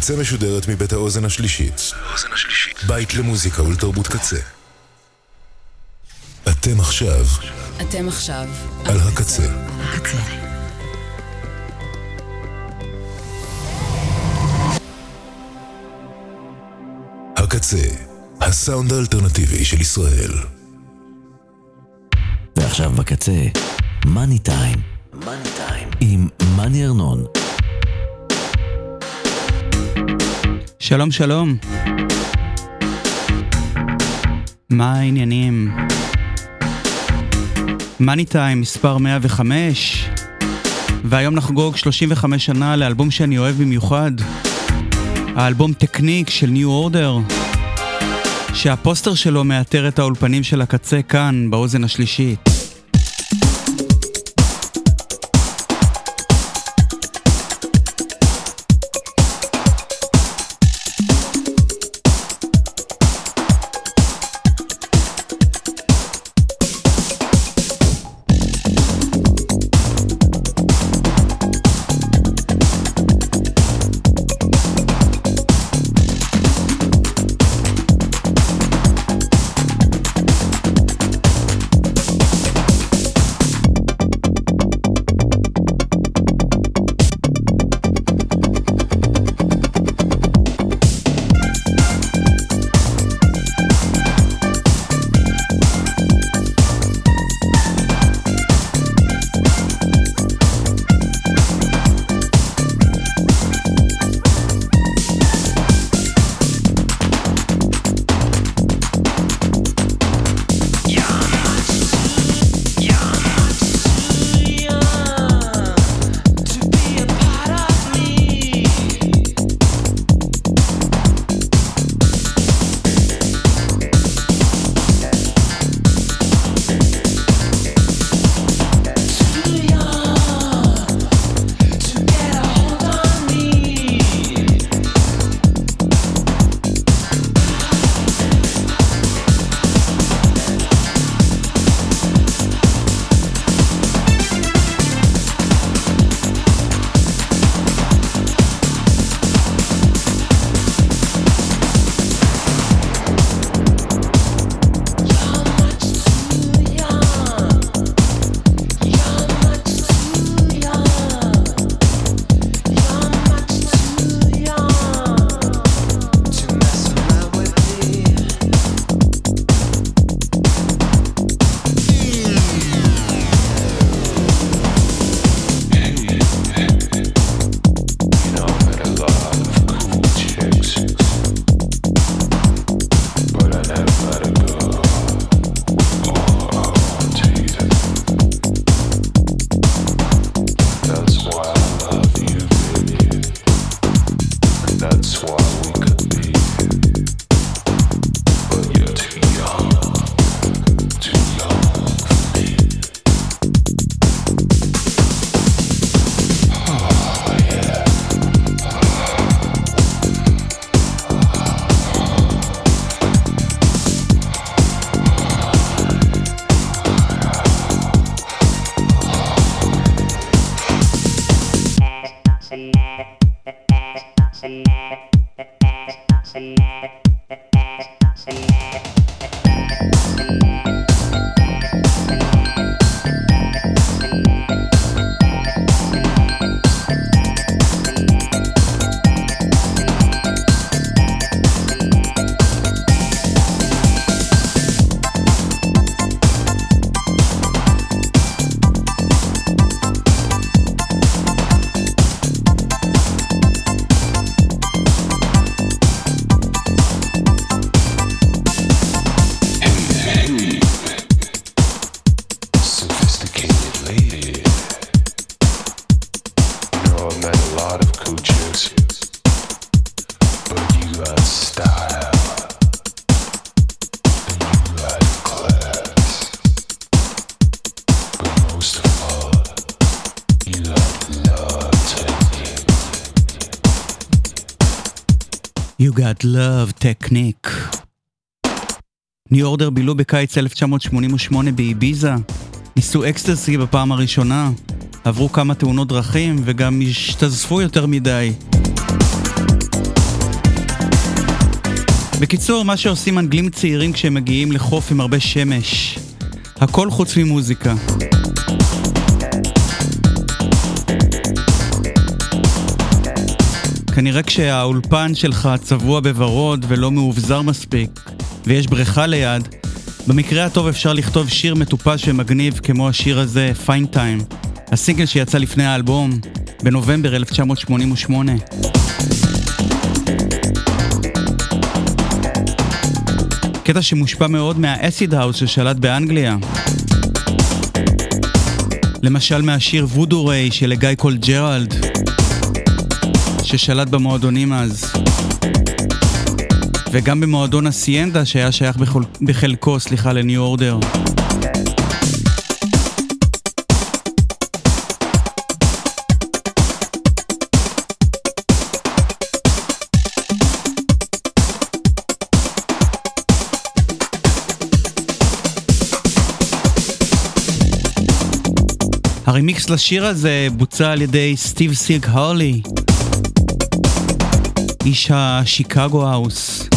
הקצה משודרת מבית האוזן השלישית. בית למוזיקה ולתרבות קצה. אתם עכשיו אתם עכשיו על הקצה. הקצה. הקצה, הסאונד האלטרנטיבי של ישראל. ועכשיו בקצה, מאני טיים. מאני טיים. עם מאני ארנון. שלום שלום. מה העניינים? מאני טיים מספר 105 והיום נחגוג 35 שנה לאלבום שאני אוהב במיוחד האלבום טקניק של ניו אורדר שהפוסטר שלו מאתר את האולפנים של הקצה כאן באוזן השלישית Johnson, Beth, Beth, Johnson, Love Technique. ניו אורדר בילו בקיץ 1988 באביזה, ניסו אקסטסי בפעם הראשונה, עברו כמה תאונות דרכים וגם השתזפו יותר מדי. בקיצור, מה שעושים אנגלים צעירים כשהם מגיעים לחוף עם הרבה שמש. הכל חוץ ממוזיקה. כנראה כשהאולפן שלך צבוע בוורוד ולא מאובזר מספיק, ויש בריכה ליד, במקרה הטוב אפשר לכתוב שיר מטופש ומגניב כמו השיר הזה, Fine Time, הסינגל שיצא לפני האלבום, בנובמבר 1988. קטע שמושפע מאוד מה Acid House ששלט באנגליה. למשל מהשיר Voodoo Ray של A Guy Called Gerald, ששלט במועדונים אז. וגם במועדון ההסיינדה שהיה שייך בחול... בחלקו, סליחה, ל New Order. הרימיקס לשיר הזה בוצע על ידי סטיב סילק הרלי, איש השיקגו האוס.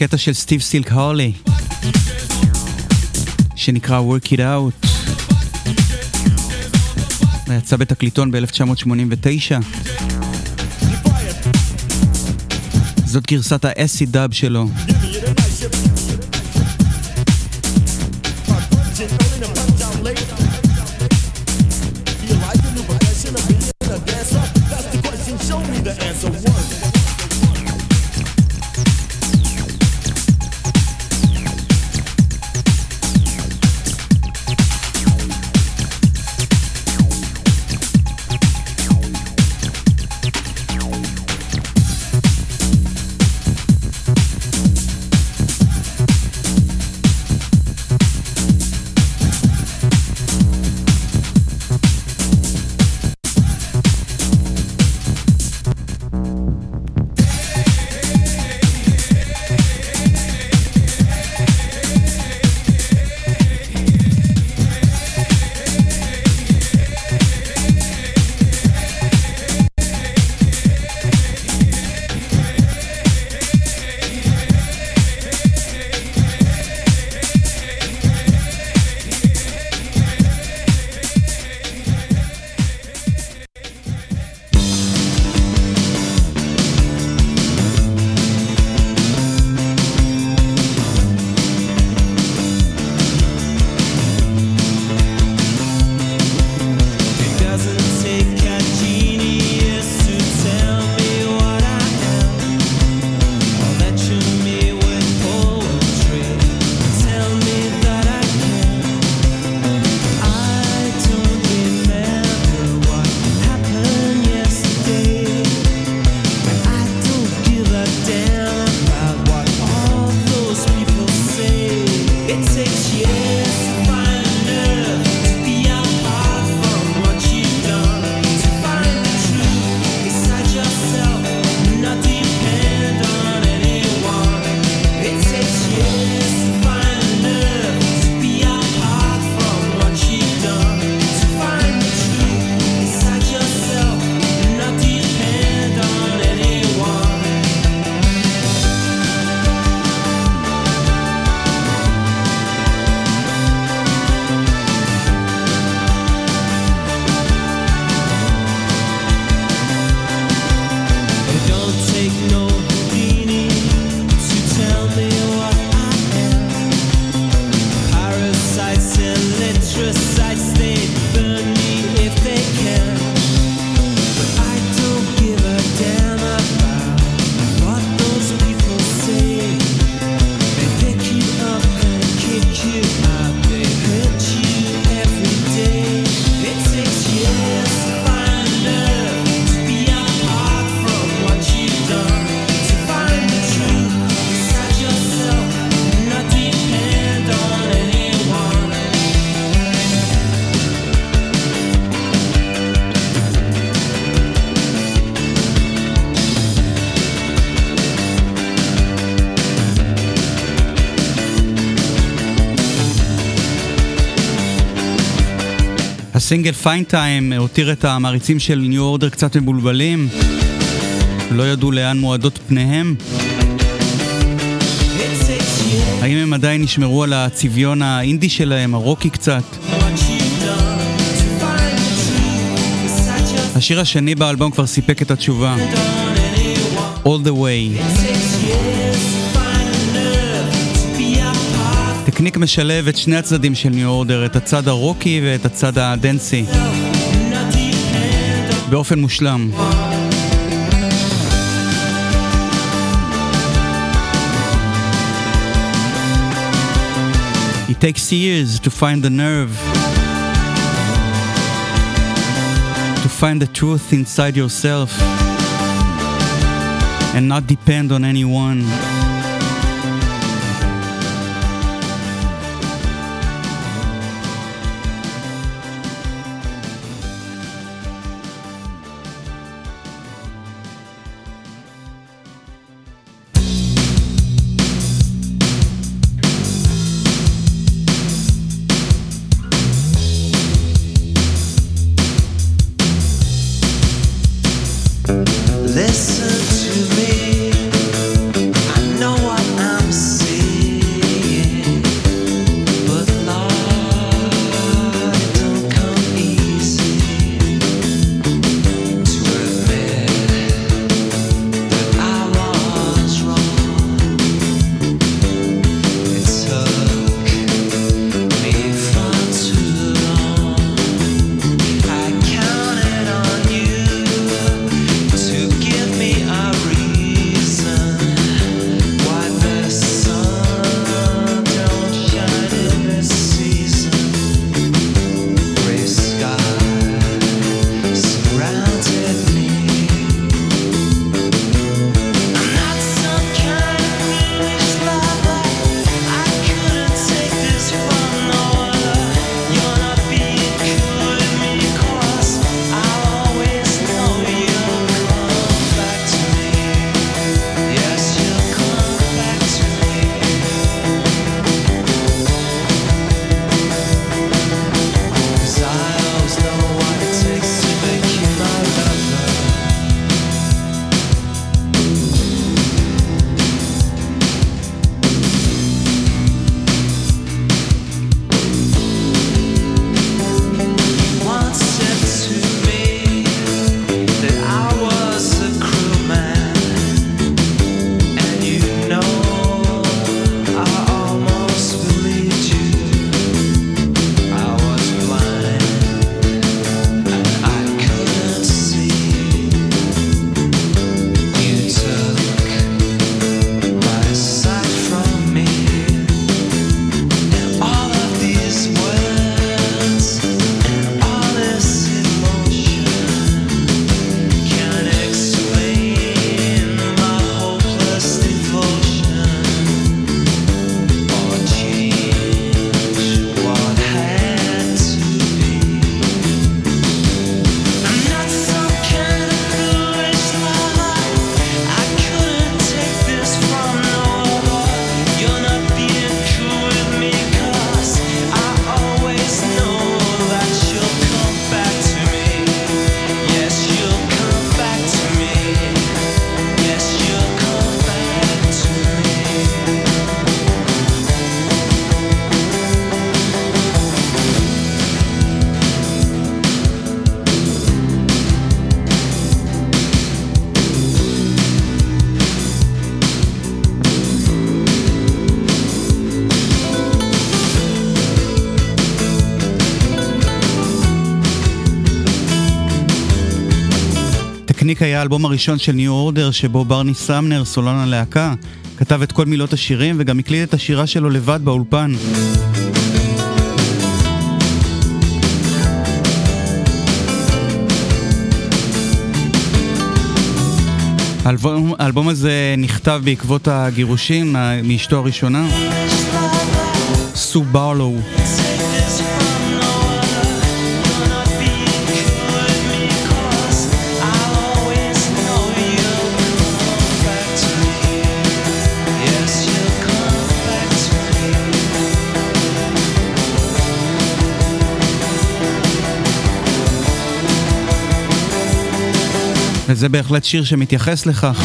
לקטע של סטיב סילק הרלי, שנקרא Work It Out. יצא בתקליטון ב-1989. זאת גרסת האסי דאב שלו. הסינגל פיין טיים הותיר את המעריצים של ניו אורדר קצת מבולבלים, לא ידעו לאן מועדות פניהם. האם הם עדיין נשמרו על הצביון האינדי שלהם, הרוקי קצת? השיר השני באלבום כבר סיפק את התשובה. All the way. טקניק משלב את שני הצדדים של ניו אורדר, את הצד הרוקי ואת הצד הדנסי. באופן מושלם. It takes years to find the nerve, to find the truth inside yourself, and not depend on anyone. טקניק היה האלבום הראשון של ניו אורדר, שבו ברני סמנר, סולן הלהקה, כתב את כל מילות השירים וגם הקליט את השירה שלו לבד באולפן. האלבום, האלבום הזה נכתב בעקבות הגירושים מאשתו הראשונה, סו ברלו. וזה בהחלט שיר שמתייחס לכך.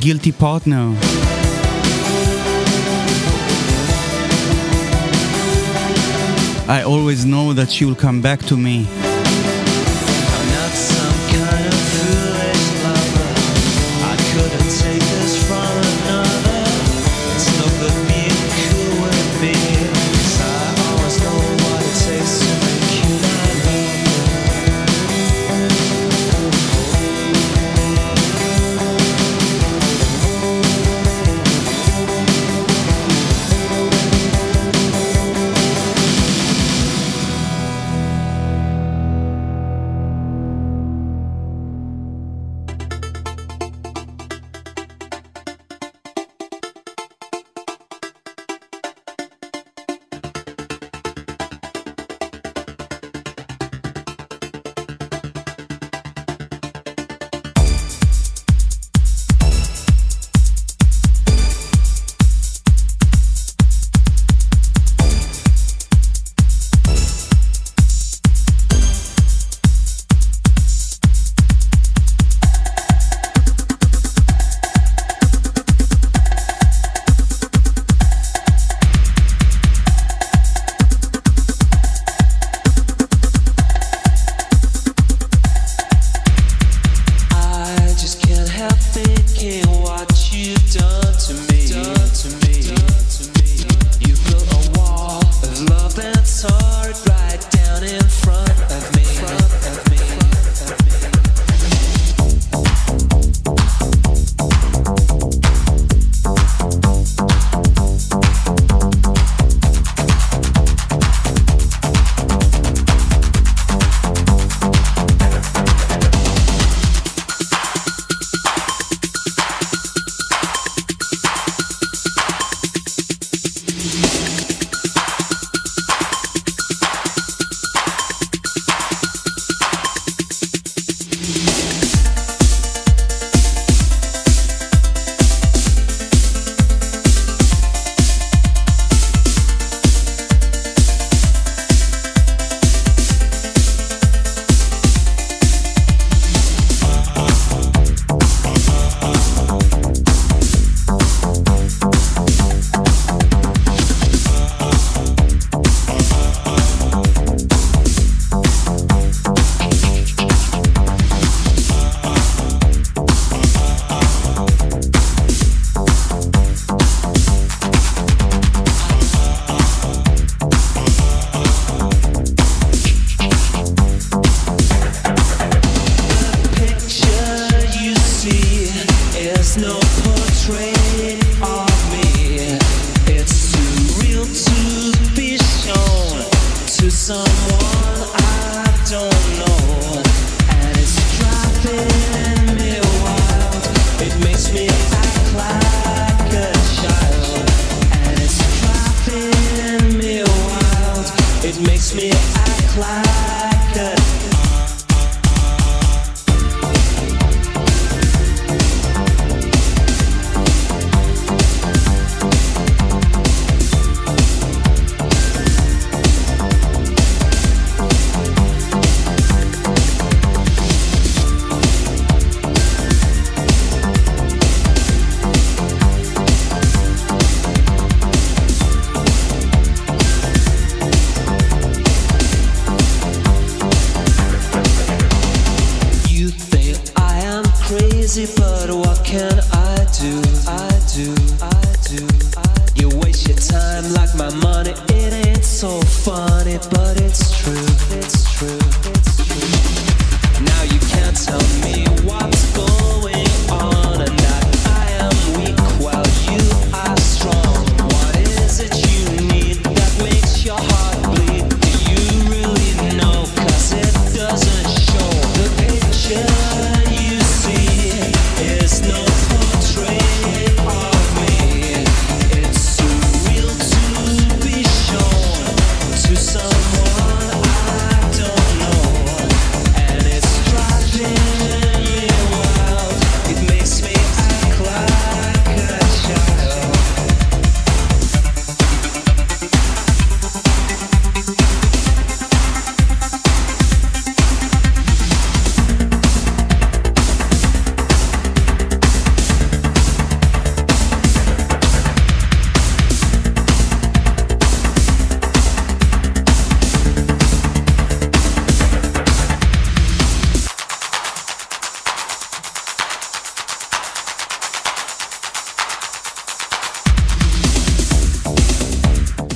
Guilty Partner. I always know that she will come back to me.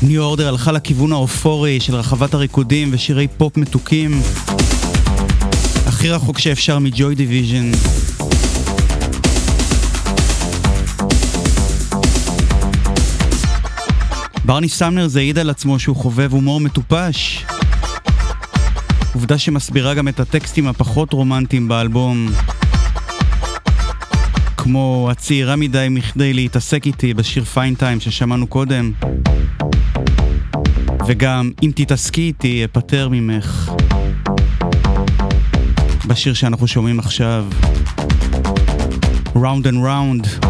New Order הלכה לכיוון האופורי של רחבת הריקודים ושירי פופ מתוקים. הכי רחוק שאפשר מ Joy Division. ברני סמנר זה העיד על עצמו שהוא חובב הומור מטופש. עובדה שמסבירה גם את הטקסטים הפחות רומנטיים באלבום. כמו את צעירה מדי מכדי להתעסק איתי בשיר Fine Time ששמענו קודם. וגם אם תתעסקי איתי אפטר ממך. בשיר שאנחנו שומעים עכשיו. Round and Round.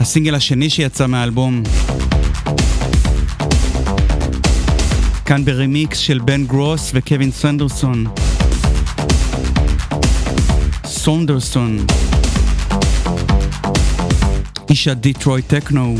הסינגל השני שיצא מהאלבום. כאן ברמיקס של בן גרוס וקווין סנדרסון. סונדרסון. איש הדיטרוי טכנו.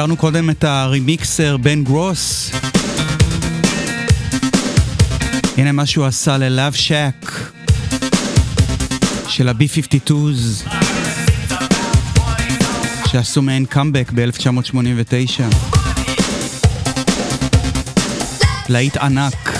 הזכרנו קודם את הרימיקסר בן גרוס. הנה מה שהוא עשה ל-Love Shack של ה-B-52's שעשו מעין קאמבק ב-1989. להיט ענק.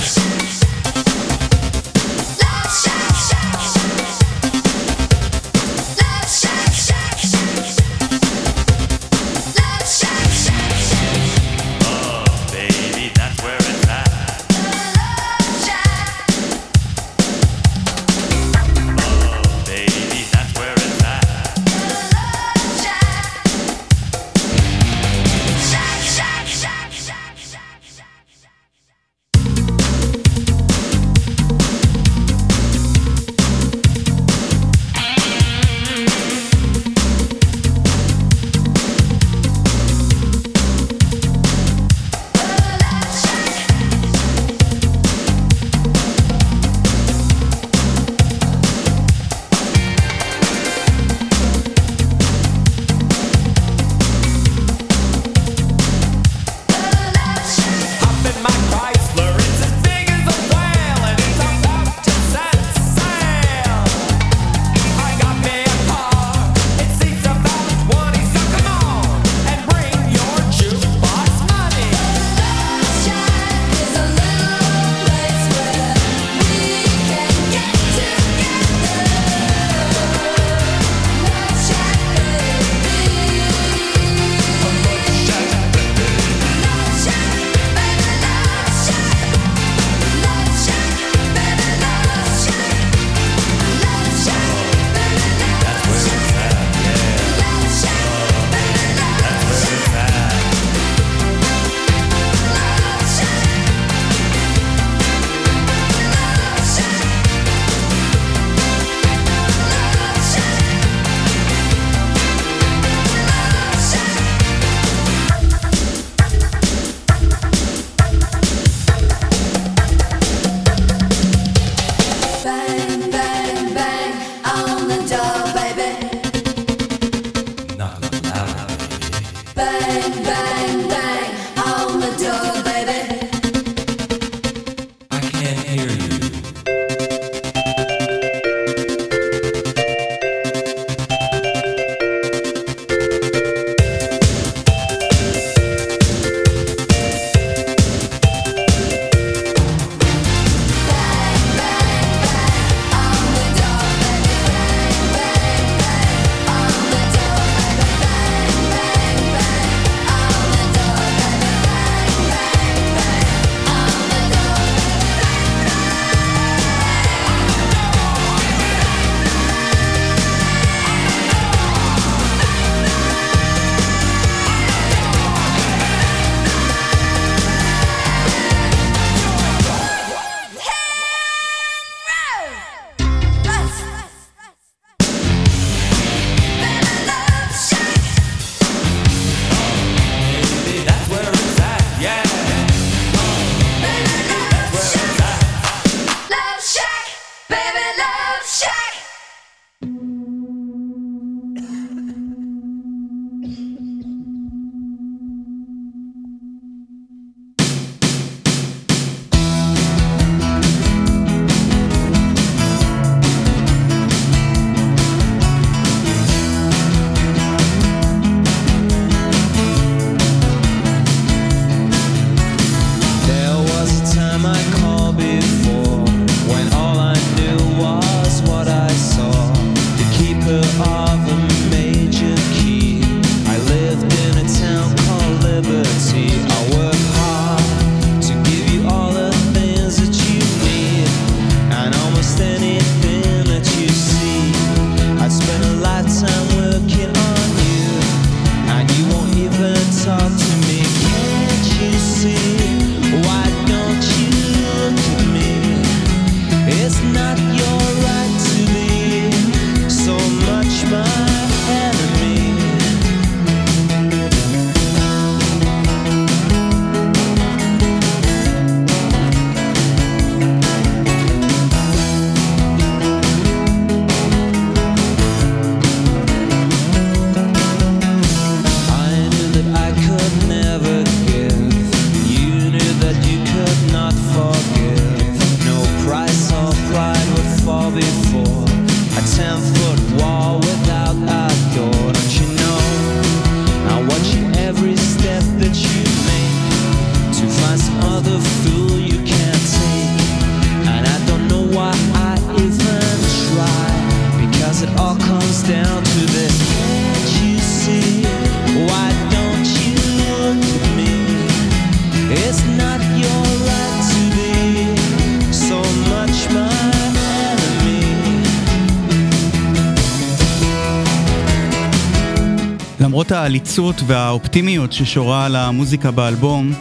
העליצות והאופטימיות ששורה על המוזיקה באלבום,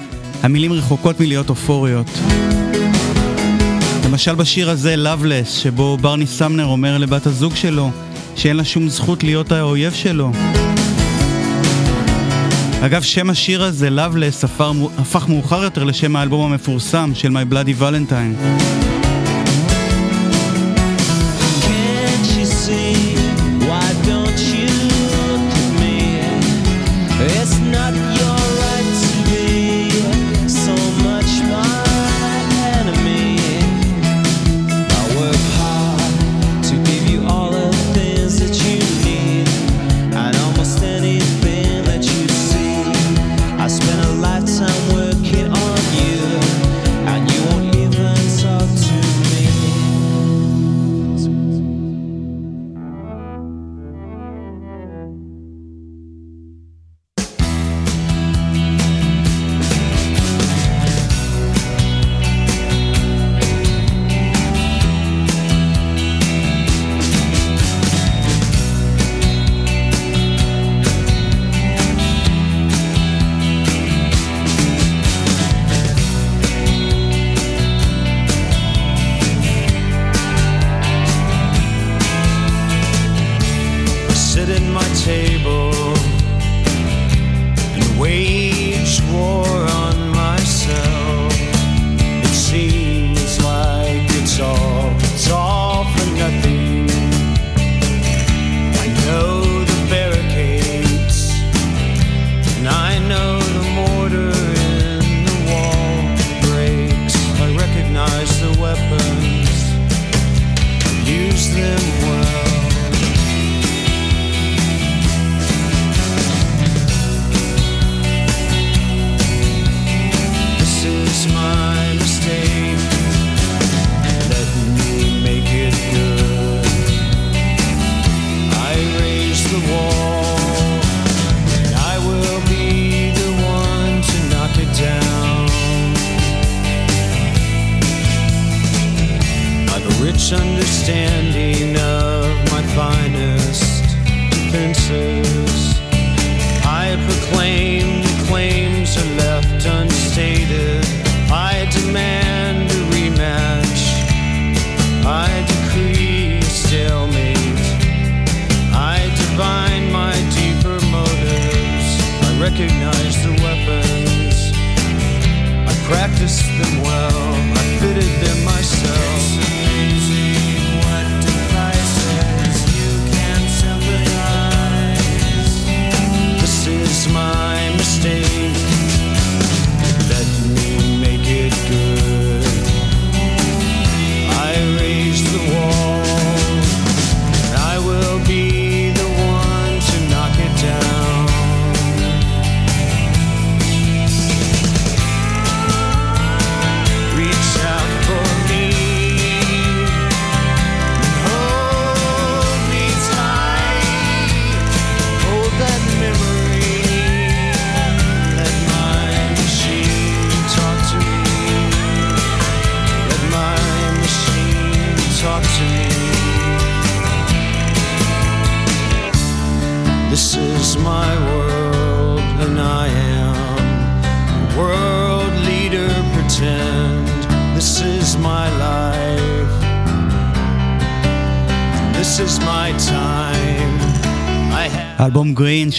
המילים רחוקות מלהיות אופוריות. למשל בשיר הזה, Loveless, שבו ברני סמנר אומר לבת הזוג שלו שאין לה שום זכות להיות האויב שלו. אגב, שם השיר הזה, Loveless, הפך מאוחר יותר לשם האלבום המפורסם של My Bloody Valentine. האלבום גרין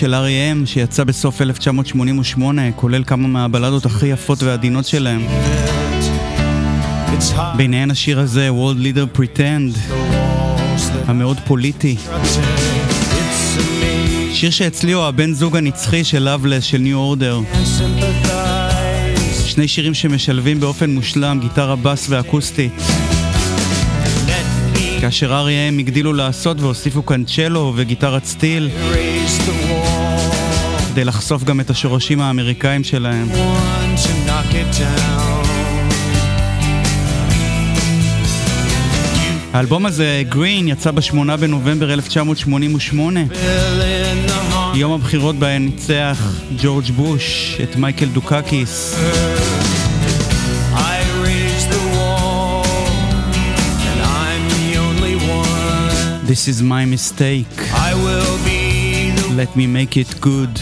של ארי.אם שיצא בסוף 1988 כולל כמה מהבלדות הכי יפות ועדינות שלהם. ביניהן השיר הזה, World Leader Pretend המאוד פוליטי. שיר שאצלי הוא הבן זוג הנצחי של Loveless של New Order. שני שירים שמשלבים באופן מושלם גיטרה בס ואקוסטית כאשר אריה הגדילו לעשות והוסיפו כאן צ'לו וגיטרת סטיל כדי לחשוף גם את השורשים האמריקאים שלהם. האלבום הזה, גרין, יצא ב-8 בנובמבר 1988. יום הבחירות בהן ניצח ג'ורג' בוש את מייקל דוקקיס. This is my mistake. I will be Let me make it good.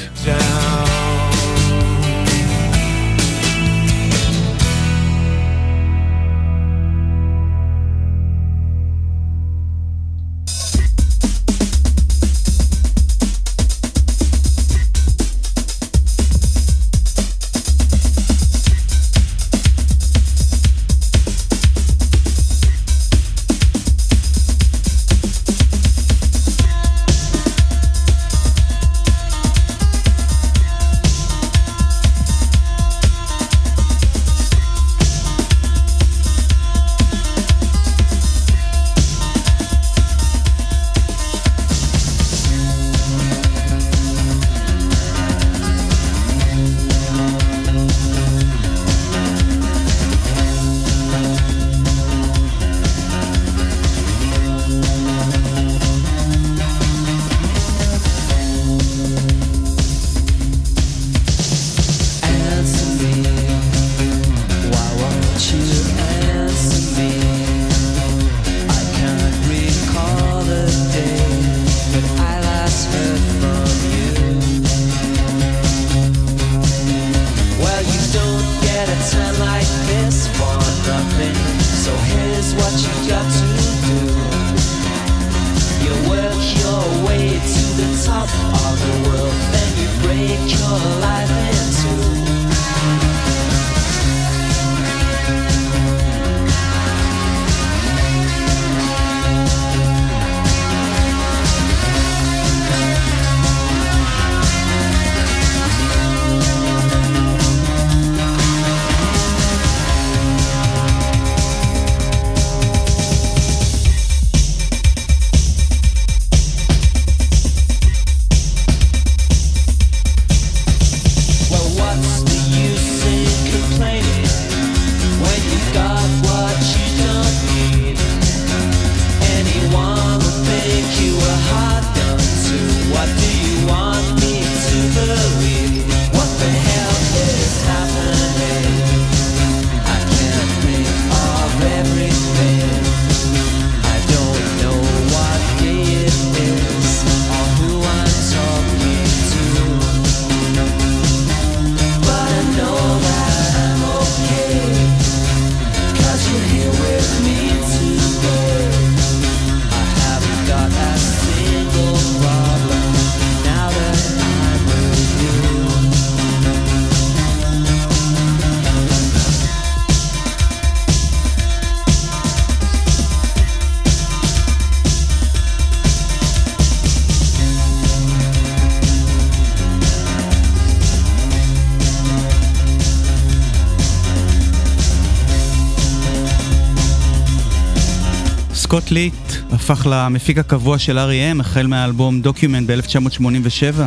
סקוט ליט הפך למפיק הקבוע של R.E.M. החל מהאלבום Document ב-1987.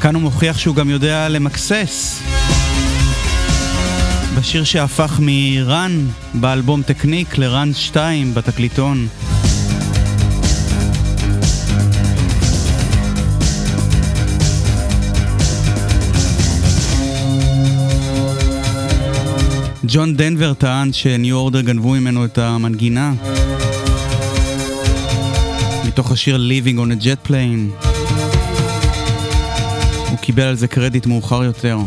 כאן הוא מוכיח שהוא גם יודע למקסס. בשיר שהפך מ Run באלבום Technique ל Run 2 בתקליטון. ג'ון דנבר טען שניו אורדר גנבו ממנו את המנגינה. מתוך השיר Living on a Jet Plane. הוא קיבל על זה קרדיט מאוחר יותר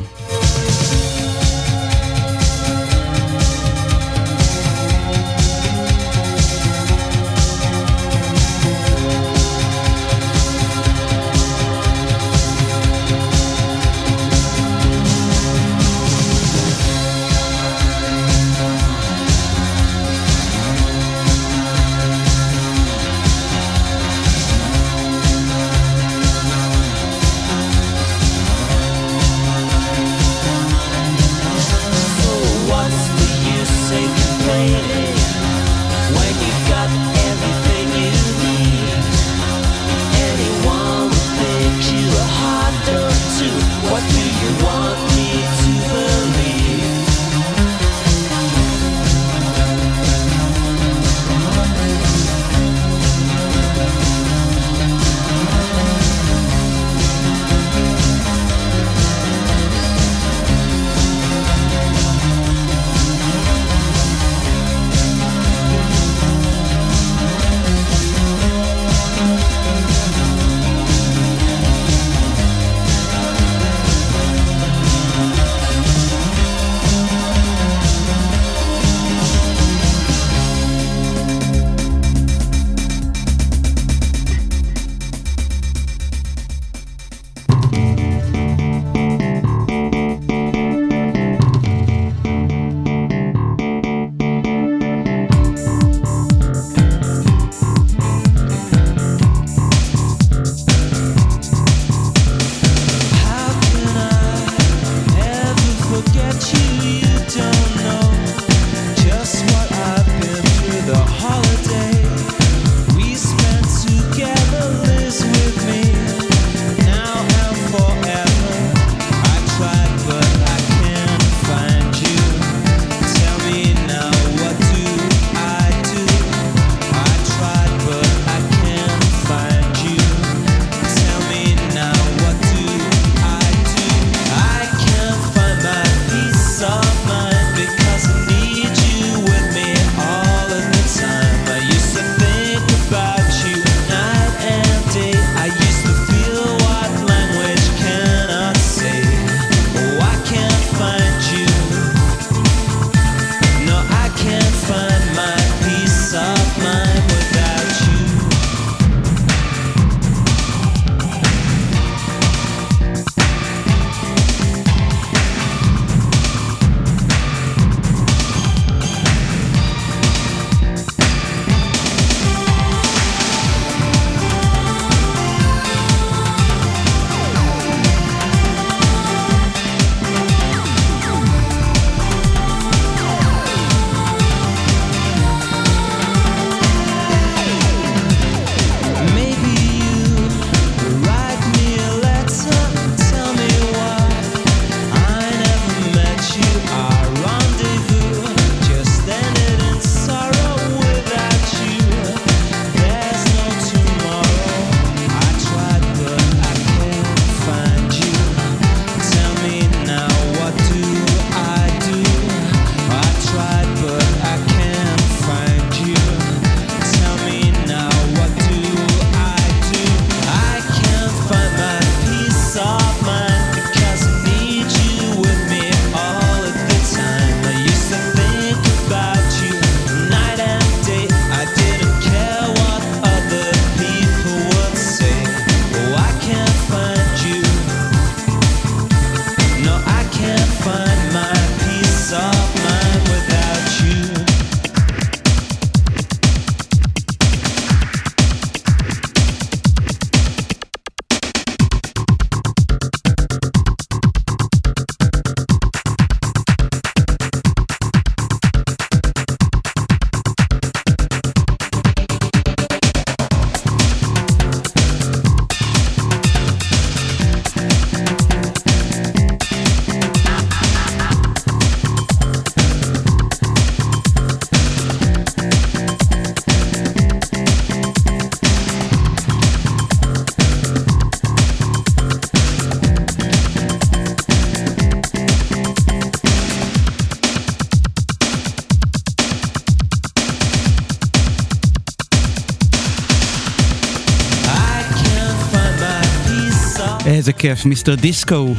איזה כיף, מיסטר דיסקו.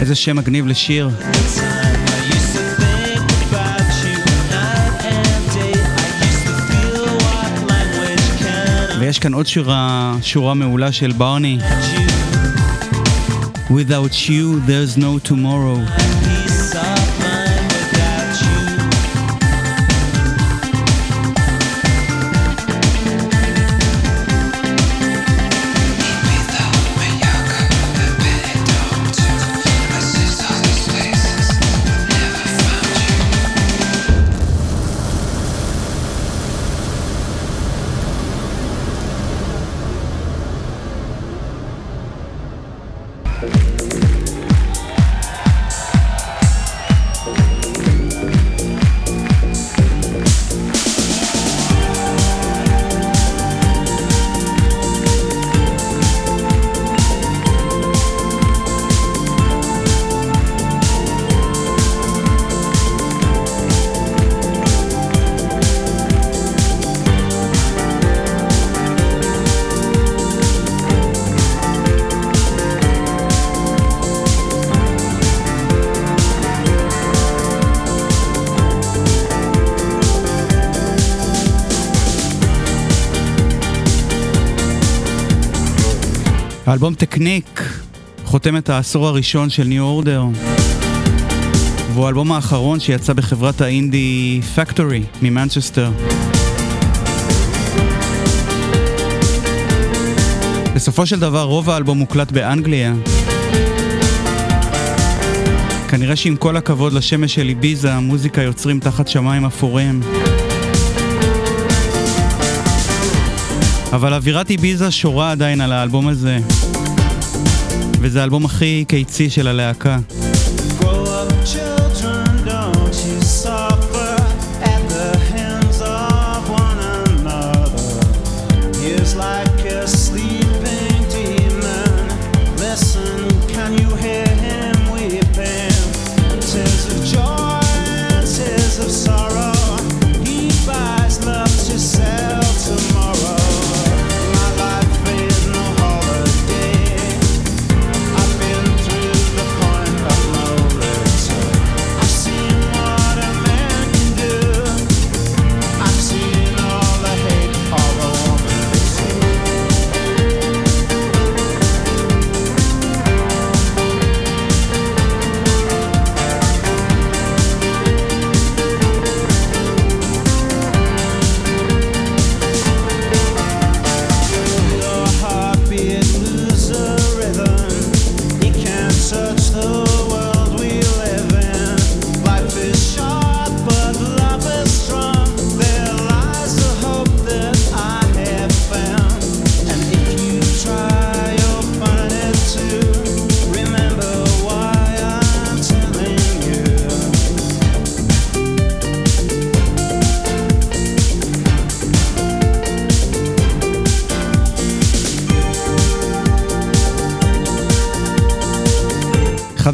איזה שם מגניב לשיר. ויש כאן עוד שורה, שורה מעולה של ברני. Without you, there's no tomorrow. האלבום טקניק חותם את העשור הראשון של ניו אורדר והוא האלבום האחרון שיצא בחברת האינדי פקטורי ממנצ'סטר. בסופו של דבר רוב האלבום מוקלט באנגליה. כנראה שעם כל הכבוד לשמש של איביזה, מוזיקה יוצרים תחת שמיים אפורים. אבל אווירת איביזה שורה עדיין על האלבום הזה. וזה האלבום הכי קיצי של הלהקה.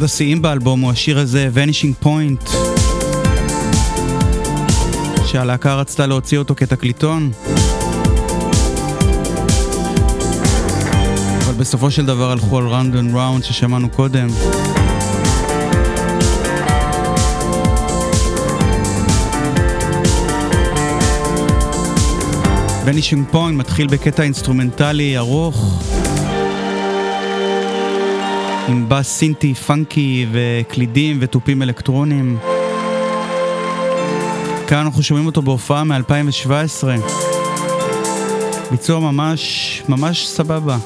השיאים באלבום הוא השיר הזה, Vanishing Point, שהלהקה רצתה להוציא אותו כתקליטון. אבל בסופו של דבר הלכו על Round and Round ששמענו קודם. Vanishing Point מתחיל בקטע אינסטרומנטלי ארוך. עם בס סינטי פאנקי וקלידים ותופים אלקטרונים. כאן אנחנו שומעים אותו בהופעה מ-2017. ביצוע ממש, ממש סבבה.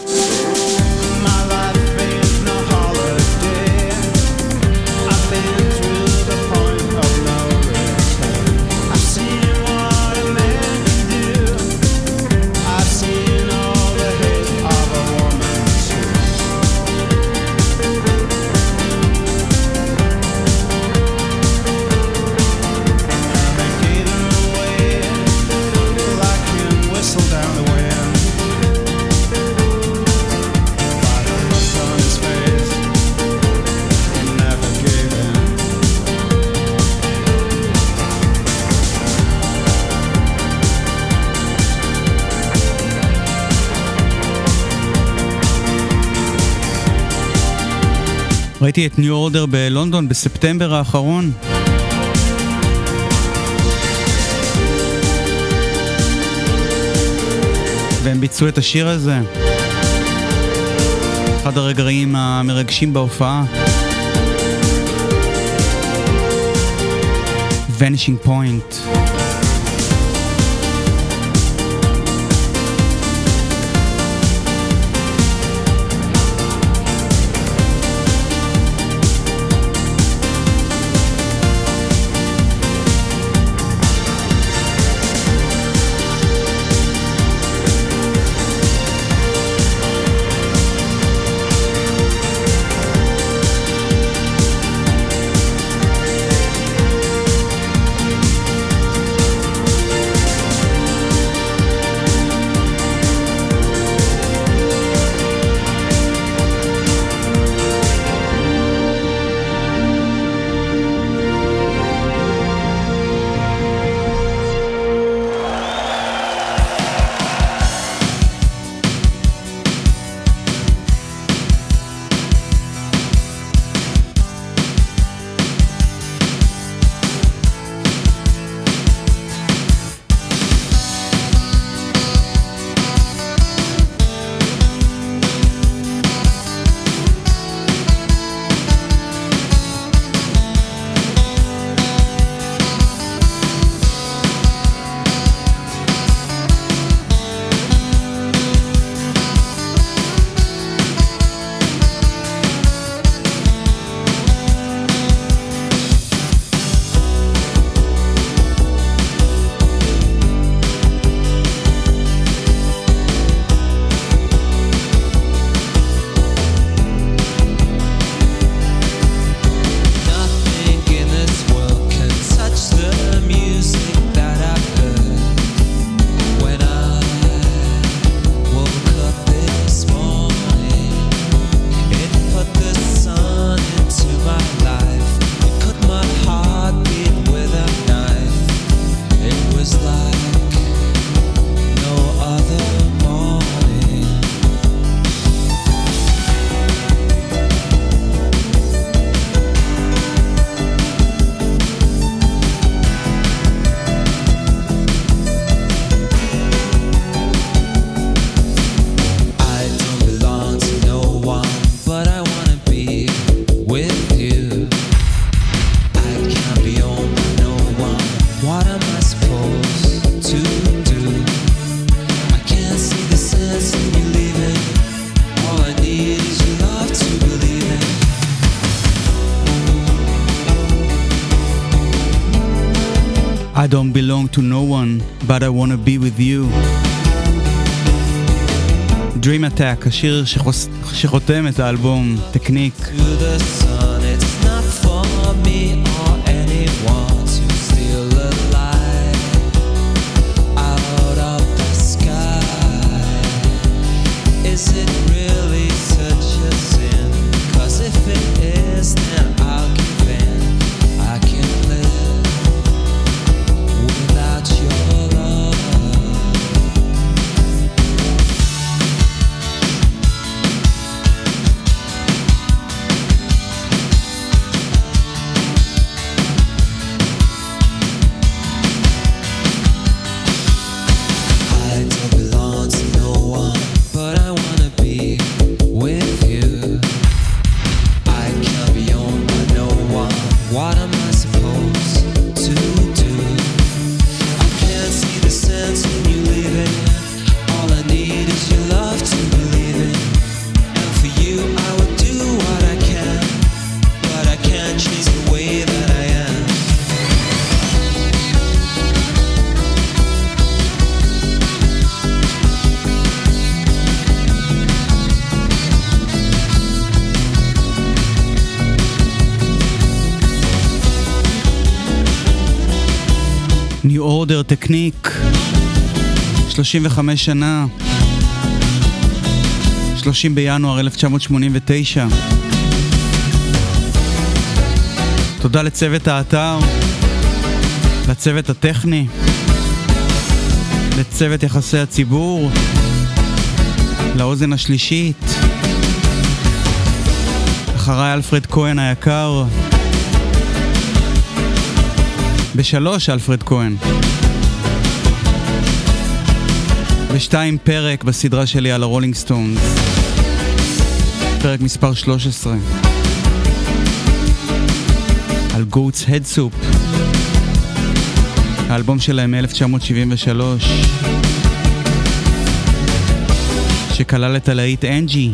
את ניו אורדר בלונדון בספטמבר האחרון. והם ביצעו את השיר הזה. אחד הרגעים המרגשים בהופעה. Vanishing Point. But I wanna be with you. Dream Attack, השיר שחוס... שחותם את האלבום, טקניק. אורדר טקניק, 35 שנה, 30 בינואר 1989. תודה לצוות האתר, לצוות הטכני, לצוות יחסי הציבור, לאוזן השלישית, אחריי אלפרד כהן היקר. בשלוש אלפרד כהן. ושתיים פרק בסדרה שלי על הרולינג סטונס. פרק מספר 13. על Goats Head Soup. האלבום שלהם מ-1973. שכלל את הלהיט אנג'י.